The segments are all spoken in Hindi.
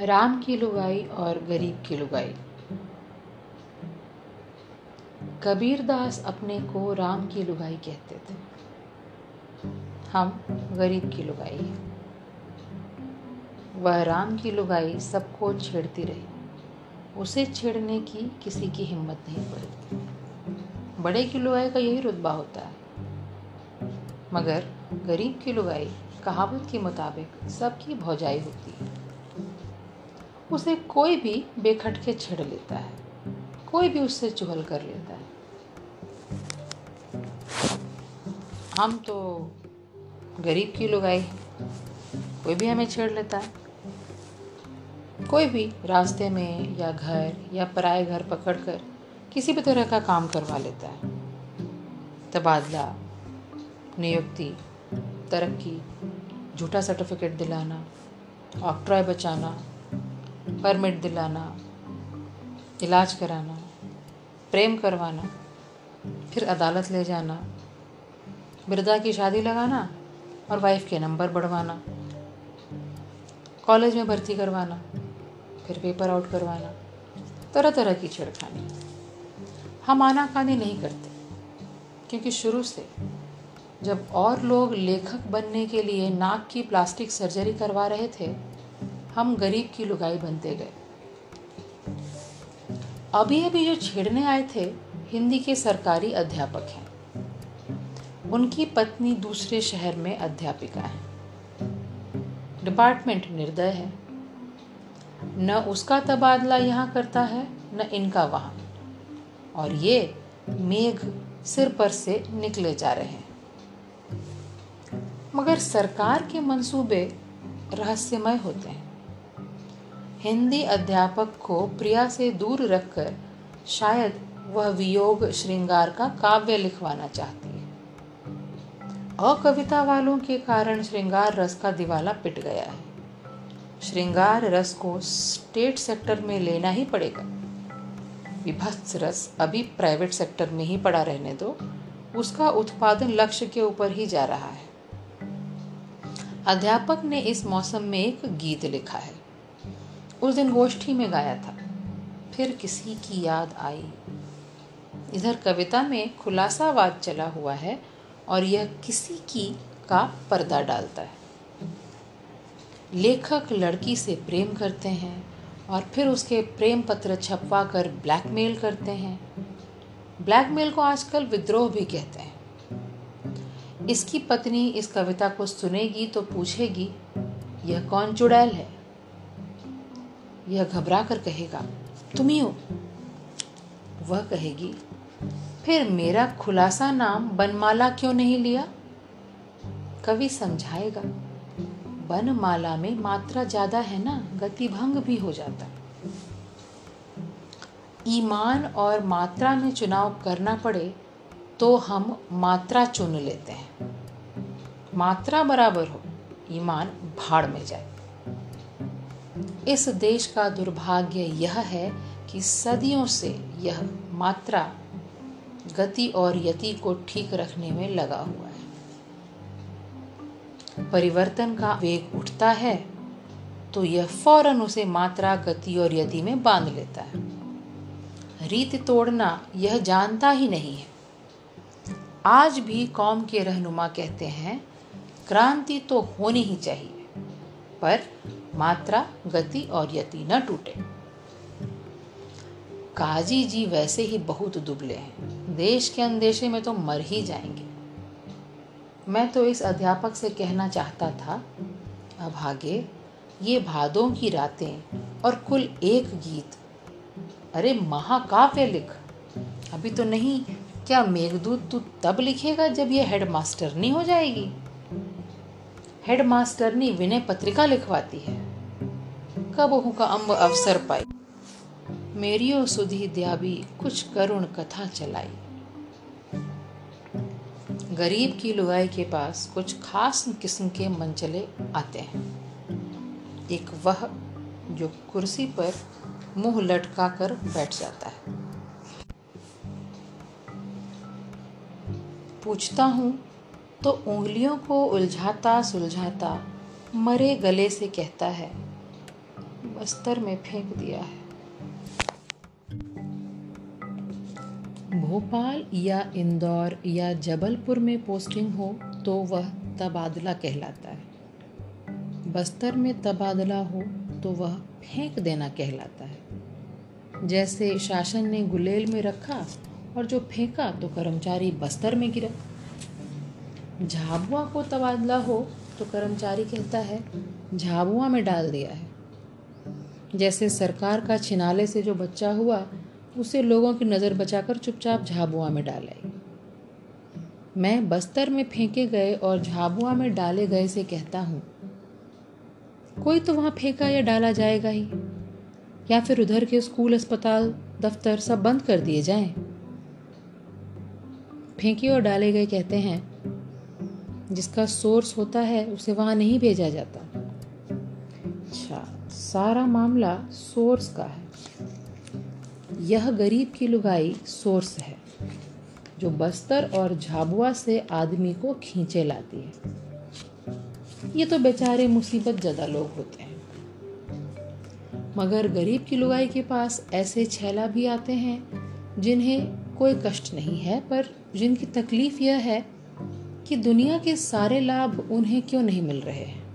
राम की लुगाई और गरीब की लुगाई। कबीर दास अपने को राम की लुगाई कहते थे। हम गरीब की लुगाई हैं। वह राम की लुगाई सबको छेड़ती रही। उसे छेड़ने की किसी की हिम्मत नहीं पड़ी। बड़े की लुगाई का यही रुतबा होता है। मगर गरीब की लुगाई, कहावत के मुताबिक सबकी भौजाई होती है। उसे कोई भी बेखटके छेड़ लेता है। कोई भी उससे चुहल कर लेता है। हम तो गरीब की लुगाई कोई भी हमें छेड़ लेता है। कोई भी रास्ते में या घर या पराए घर पकड़कर किसी भी तरह का काम करवा लेता है। तबादला, नियुक्ति, तरक्की, झूठा सर्टिफिकेट दिलाना ऑक्ट्रॉय बचाना परमिट दिलाना, इलाज कराना, प्रेम करवाना, फिर अदालत ले जाना, बिरदा की शादी लगाना और वाइफ के नंबर बढ़वाना कॉलेज में भर्ती करवाना, फिर पेपर आउट करवाना तरह तरह की छिड़खानी। हम आनाकानी नहीं करते, क्योंकि शुरू से जब और लोग लेखक बनने के लिए नाक की प्लास्टिक सर्जरी करवा रहे थे हम गरीब की लुगाई बनते गए। अभी अभी जो छेड़ने आए थे, हिंदी के सरकारी अध्यापक हैं। उनकी पत्नी दूसरे शहर में अध्यापिका है। डिपार्टमेंट निर्दय है। न उसका तबादला यहाँ करता है, न इनका वहाँ। और ये मेघ सिर पर से निकले जा रहे हैं। मगर सरकार के मंसूबे रहस्यमय होते हैं। हिंदी अध्यापक को प्रिया से दूर रखकर शायद वह वियोग श्रृंगार का काव्य लिखवाना चाहती है। अकविता वालों के कारण श्रृंगार रस का दिवाला पिट गया है। श्रृंगार रस को स्टेट सेक्टर में लेना ही पड़ेगा। विभत्स रस अभी प्राइवेट सेक्टर में ही पड़ा रहने दो। उसका उत्पादन लक्ष्य के ऊपर ही जा रहा है। अध्यापक ने इस मौसम में एक गीत लिखा है। उस दिन गोष्ठी में गाया था। फिर किसी की याद आई। इधर कविता में खुलासावाद चला हुआ है और यह किसी की का पर्दा डालता है। लेखक लड़की से प्रेम करते हैं और फिर उसके प्रेम पत्र छपवा कर ब्लैकमेल करते हैं। ब्लैकमेल को आजकल विद्रोह भी कहते हैं। इसकी पत्नी इस कविता को सुनेगी तो पूछेगी, यह कौन चुड़ैल है? यह घबरा कर कहेगा, तुम ही हो। वह कहेगी, फिर मेरा खुलासा नाम बनमाला क्यों नहीं लिया? कवि समझाएगा, बनमाला में मात्रा ज़्यादा है ना गति भंग भी हो जाता ईमान और मात्रा में चुनाव करना पड़े तो हम मात्रा चुन लेते हैं। मात्रा बराबर हो, ईमान भाड़ में जाए। इस देश का दुर्भाग्य यह है कि सदियों से यह मात्रा गति और यति को ठीक रखने में लगा हुआ है। परिवर्तन का वेग उठता है तो यह फ़ौरन उसे मात्रा, गति और यति में बाँध लेता है। रीत तोड़ना यह जानता ही नहीं है। आज भी कौम के रहनुमा कहते हैं, क्रांति तो होनी ही चाहिए, पर मात्रा, गति और यति न टूटे। काजी जी वैसे ही बहुत दुबले हैं। देश के अंदेशे में तो मर ही जाएँगे। मैं तो इस अध्यापक से कहना चाहता था, अब आगे, ये भादों की रातें और कुल एक गीत। अरे महाकाव्य लिख। अभी तो नहीं, क्या मेघदूत तू तब लिखेगा जब ये हेडमास्टर नहीं हो जाएगी? हेडमास्टरनी विनय पत्रिका लिखवाती है। कब का अम्ब अवसर पाई। मेरियो सुधी द्याबी कुछ करुण कथा चलाई। गरीब की लुगाई के पास कुछ खास किस्म के मंचले आते हैं। एक वह जो कुर्सी पर मुँह लटका कर बैठ जाता है। पूछता हूँ तो उंगलियों को उलझाता सुलझाता मरे गले से कहता है बस्तर में फेंक दिया है। भोपाल या इंदौर या जबलपुर में पोस्टिंग हो तो वह तबादला कहलाता है। बस्तर में तबादला हो तो वह फेंक देना कहलाता है। जैसे शासन ने गुलेल में रखा और जो फेंका तो कर्मचारी बस्तर में गिरा। झाबुआ को तबादला हो तो कर्मचारी कहता है, झाबुआ में डाल दिया है। जैसे सरकार का छिनाले से जो बच्चा हुआ, उसे लोगों की नज़र बचाकर चुपचाप झाबुआ में डाल मैं बस्तर में फेंके गए और झाबुआ में डाले गए से कहता हूँ, कोई तो वहाँ फेंका या डाला जाएगा ही, या फिर उधर के स्कूल, अस्पताल, दफ्तर सब बंद कर दिए जाएँ। फेंके और डाले गए कहते हैं, जिसका सोर्स होता है, उसे वहाँ नहीं भेजा जाता अच्छा सारा मामला सोर्स का है। यह गरीब की लुगाई सोर्स है, जो बस्तर और झाबुआ से आदमी को खींचे लाती है। ये तो बेचारे मुसीबत ज़्यादा लोग होते हैं। मगर गरीब की लुगाई के पास ऐसे छैला भी आते हैं, जिन्हें कोई कष्ट नहीं है, पर जिनकी तकलीफ़ यह है कि दुनिया के सारे लाभ उन्हें क्यों नहीं मिल रहे हैं?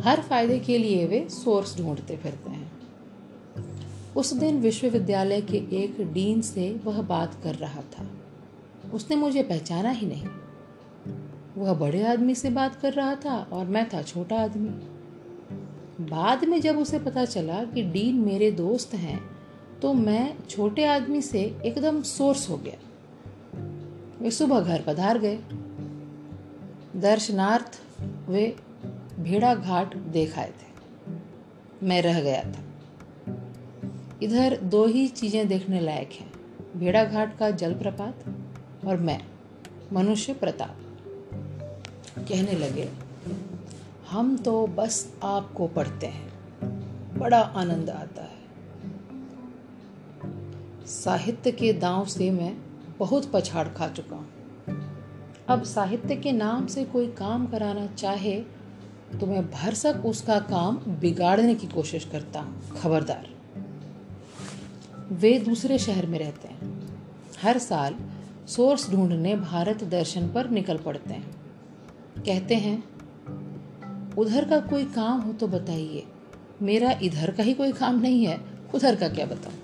हर फ़ायदे के लिए वे सोर्स ढूंढते फिरते हैं। उस दिन विश्वविद्यालय के एक डीन से वह बात कर रहा था। उसने मुझे पहचाना ही नहीं। वह बड़े आदमी से बात कर रहा था और मैं था छोटा आदमी। बाद में जब उसे पता चला कि डीन मेरे दोस्त हैं तो मैं छोटे आदमी से एकदम सोर्स हो गया। वे सुबह घर पधार गए। दर्शनार्थ वे भेड़ा घाट देख आए थे। मैं रह गया था। इधर दो ही चीज़ें देखने लायक हैं भेड़ा घाट का जलप्रपात और मैं, मनुष्य प्रताप। कहने लगे, हम तो बस आपको पढ़ते हैं। बड़ा आनंद आता है। साहित्य के दांव से मैं बहुत पछाड़ खा चुका हूँ। अब साहित्य के नाम से कोई काम कराना चाहे तो मैं भरसक उसका काम बिगाड़ने की कोशिश करता हूँ खबरदार। वे दूसरे शहर में रहते हैं। हर साल सोर्स ढूँढने भारत दर्शन पर निकल पड़ते हैं। कहते हैं, उधर का कोई काम हो तो बताइए। मेरा इधर का ही कोई काम नहीं है, उधर का क्या बताऊँ?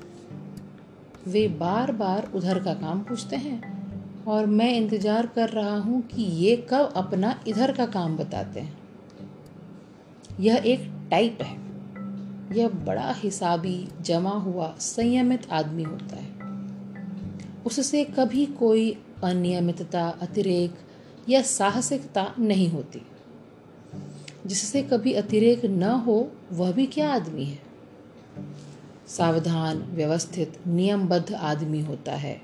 वे बार बार उधर का काम पूछते हैं और मैं इंतज़ार कर रहा हूँ कि ये कब अपना इधर का काम बताते हैं। यह एक टाइप है। यह बड़ा हिसाबी जमा हुआ संयमित आदमी होता है। उससे कभी कोई अनियमितता, अतिरेक या साहसिकता नहीं होती। जिससे कभी अतिरेक न हो, वह भी क्या आदमी है? सावधान, व्यवस्थित, नियमबद्ध आदमी होता है।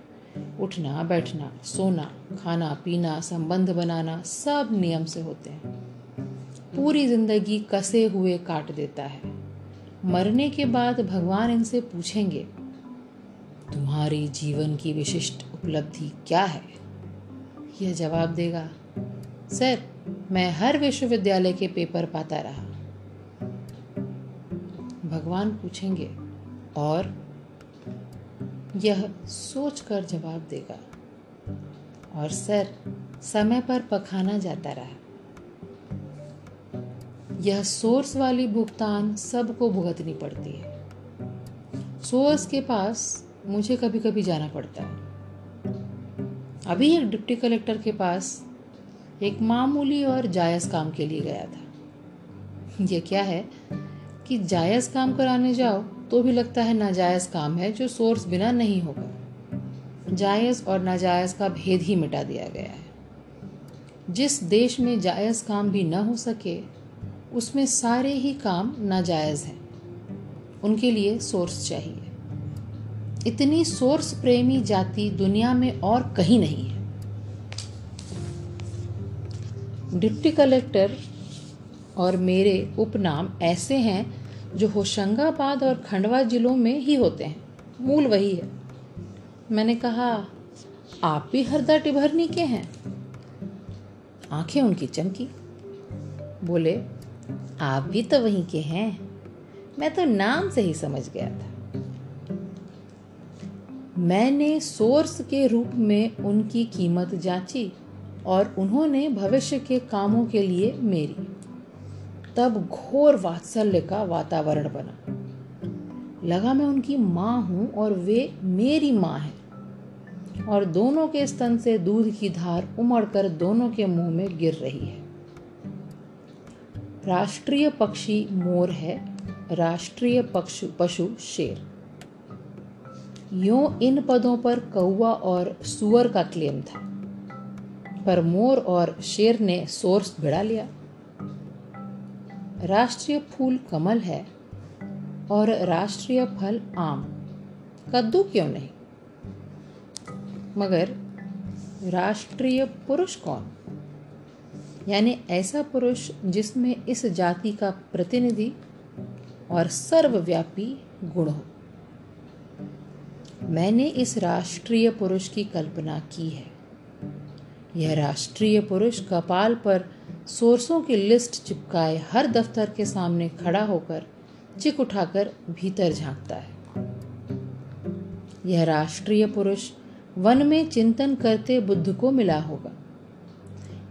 उठना, बैठना, सोना, खाना, पीना, संबंध बनाना सब नियम से होते हैं। पूरी ज़िंदगी कसे हुए काट देता है। मरने के बाद भगवान इनसे पूछेंगे, तुम्हारी जीवन की विशिष्ट उपलब्धि क्या है? यह जवाब देगा, सर, मैं हर विश्वविद्यालय के पेपर पाता रहा। भगवान पूछेंगे, और? यह सोचकर जवाब देगा, और सर, समय पर पखाना जाता रहा। यह सोर्स वाली भुगतान सबको भुगतनी पड़ती है। सोर्स के पास मुझे कभी कभी जाना पड़ता है। अभी एक डिप्टी कलेक्टर के पास एक मामूली और जायज़ काम के लिए गया था। यह क्या है कि जायज़ काम कराने जाओ तो भी लगता है नाजायज़ काम है जो सोर्स बिना नहीं होगा। जायज़ और नाजायज़ का भेद ही मिटा दिया गया है। जिस देश में जायज़ काम भी न हो सके उसमें सारे ही काम नाजायज़ हैं। उनके लिए सोर्स चाहिए। इतनी सोर्स प्रेमी जाति दुनिया में और कहीं नहीं है। डिप्टी कलेक्टर और मेरे उपनाम ऐसे हैं जो होशंगाबाद और खंडवा जिलों में ही होते हैं। मूल वही है। मैंने कहा, आप भी हरदा टिभरनी के हैं? आँखें उनकी चमकी। बोले आप भी तो वहीं के हैं। मैं तो नाम से ही समझ गया था। मैंने सोर्स के रूप में उनकी कीमत जांची और उन्होंने भविष्य के कामों के लिए मेरी। तब घोर वात्सल्य का वातावरण बना। लगा मैं उनकी माँ हूँ और वे मेरी माँ हैं। और दोनों के स्तन से दूध की धार उमड़कर दोनों के मुँह में गिर रही है। राष्ट्रीय पक्षी मोर है, राष्ट्रीय पशु पशु शेर। यो इन पदों पर कौआ और सुअर का क्लेम था, पर मोर और शेर ने सोर्स भिड़ा लिया। राष्ट्रीय फूल कमल है और राष्ट्रीय फल आम, कद्दू क्यों नहीं? मगर राष्ट्रीय पुरुष कौन? यानी ऐसा पुरुष जिसमें इस जाति का प्रतिनिधि और सर्वव्यापी गुण हो। मैंने इस राष्ट्रीय पुरुष की कल्पना की है। यह राष्ट्रीय पुरुष कपाल पर सोर्सों की लिस्ट चिपकाए हर दफ्तर के सामने खड़ा होकर चिक उठाकर भीतर झांकता है। यह राष्ट्रीय पुरुष वन में चिंतन करते बुद्ध को मिला होगा।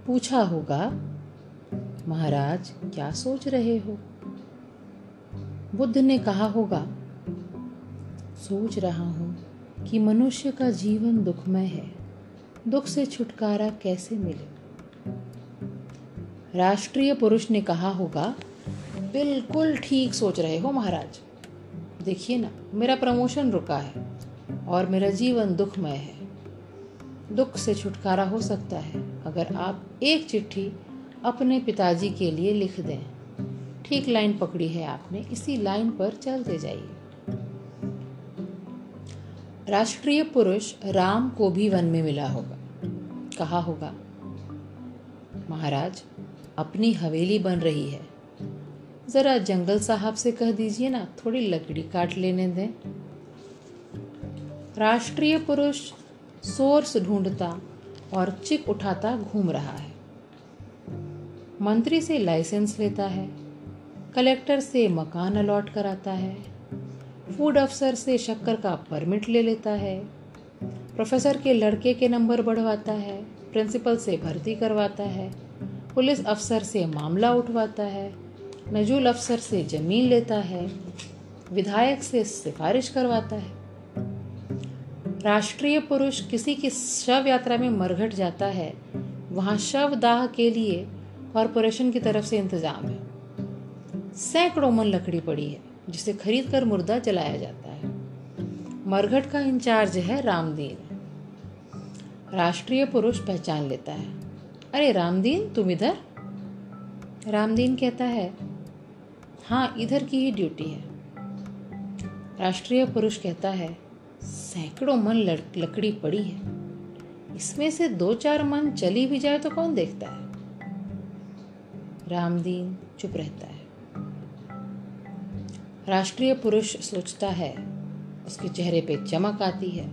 पूछा होगा, महाराज, क्या सोच रहे हो? बुद्ध ने कहा होगा, सोच रहा हूँ कि मनुष्य का जीवन दुखमय है। दुख से छुटकारा कैसे मिले? राष्ट्रीय पुरुष ने कहा होगा, बिल्कुल ठीक सोच रहे हो महाराज। देखिए ना, मेरा प्रमोशन रुका है और मेरा जीवन दुखमय है। दुख से छुटकारा हो सकता है। अगर आप एक चिट्ठी अपने पिताजी के लिए लिख दें। ठीक लाइन पकड़ी है आपने, इसी लाइन पर चलते जाइए। राष्ट्रीय पुरुष राम को भी वन में मिला होगा। कहा होगा, महाराज, अपनी हवेली बन रही है। ज़रा जंगल साहब से कह दीजिए ना, थोड़ी लकड़ी काट लेने दें। राष्ट्रीय पुरुष सोर्स ढूंढता और चिक उठाता घूम रहा है। मंत्री से लाइसेंस लेता है, कलेक्टर से मकान अलॉट कराता है, फ़ूड अफसर से शक्कर का परमिट ले लेता है, प्रोफेसर के लड़के के नंबर बढ़वाता है, प्रिंसिपल से भर्ती करवाता है, पुलिस अफसर से मामला उठवाता है, नजूल अफसर से ज़मीन लेता है, विधायक से सिफारिश करवाता है। राष्ट्रीय पुरुष किसी की शव यात्रा में मरघट जाता है, वहाँ शव दाह के लिए कॉरपोरेशन की तरफ़ से इंतज़ाम है। सैकड़ों मन लकड़ी पड़ी है, जिसे खरीद कर मुर्दा जलाया जाता है। मरघट का इंचार्ज है रामदीन। राष्ट्रीय पुरुष पहचान लेता है। अरे रामदीन, तुम इधर? रामदीन कहता है हाँ इधर की ही ड्यूटी है। राष्ट्रीय पुरुष कहता है सैकड़ों मन लकड़ी पड़ी है। इसमें से दो चार मन चली भी जाए तो कौन देखता है? रामदीन चुप रहता है। राष्ट्रीय पुरुष सोचता है, उसके चेहरे पे चमक आती है।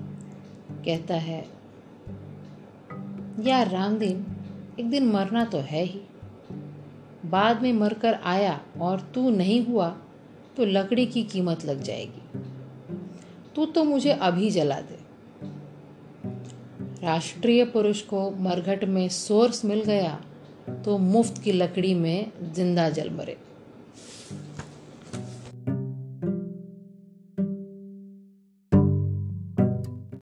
कहता है, यार रामदीन, एक दिन मरना तो है ही। बाद में मरकर आया और तू नहीं हुआ तो लकड़ी की कीमत लग जाएगी। तू तो मुझे अभी जला दे। राष्ट्रीय पुरुष को मरघट में सोर्स मिल गया तो मुफ़्त की लकड़ी में ज़िंदा जल मरे।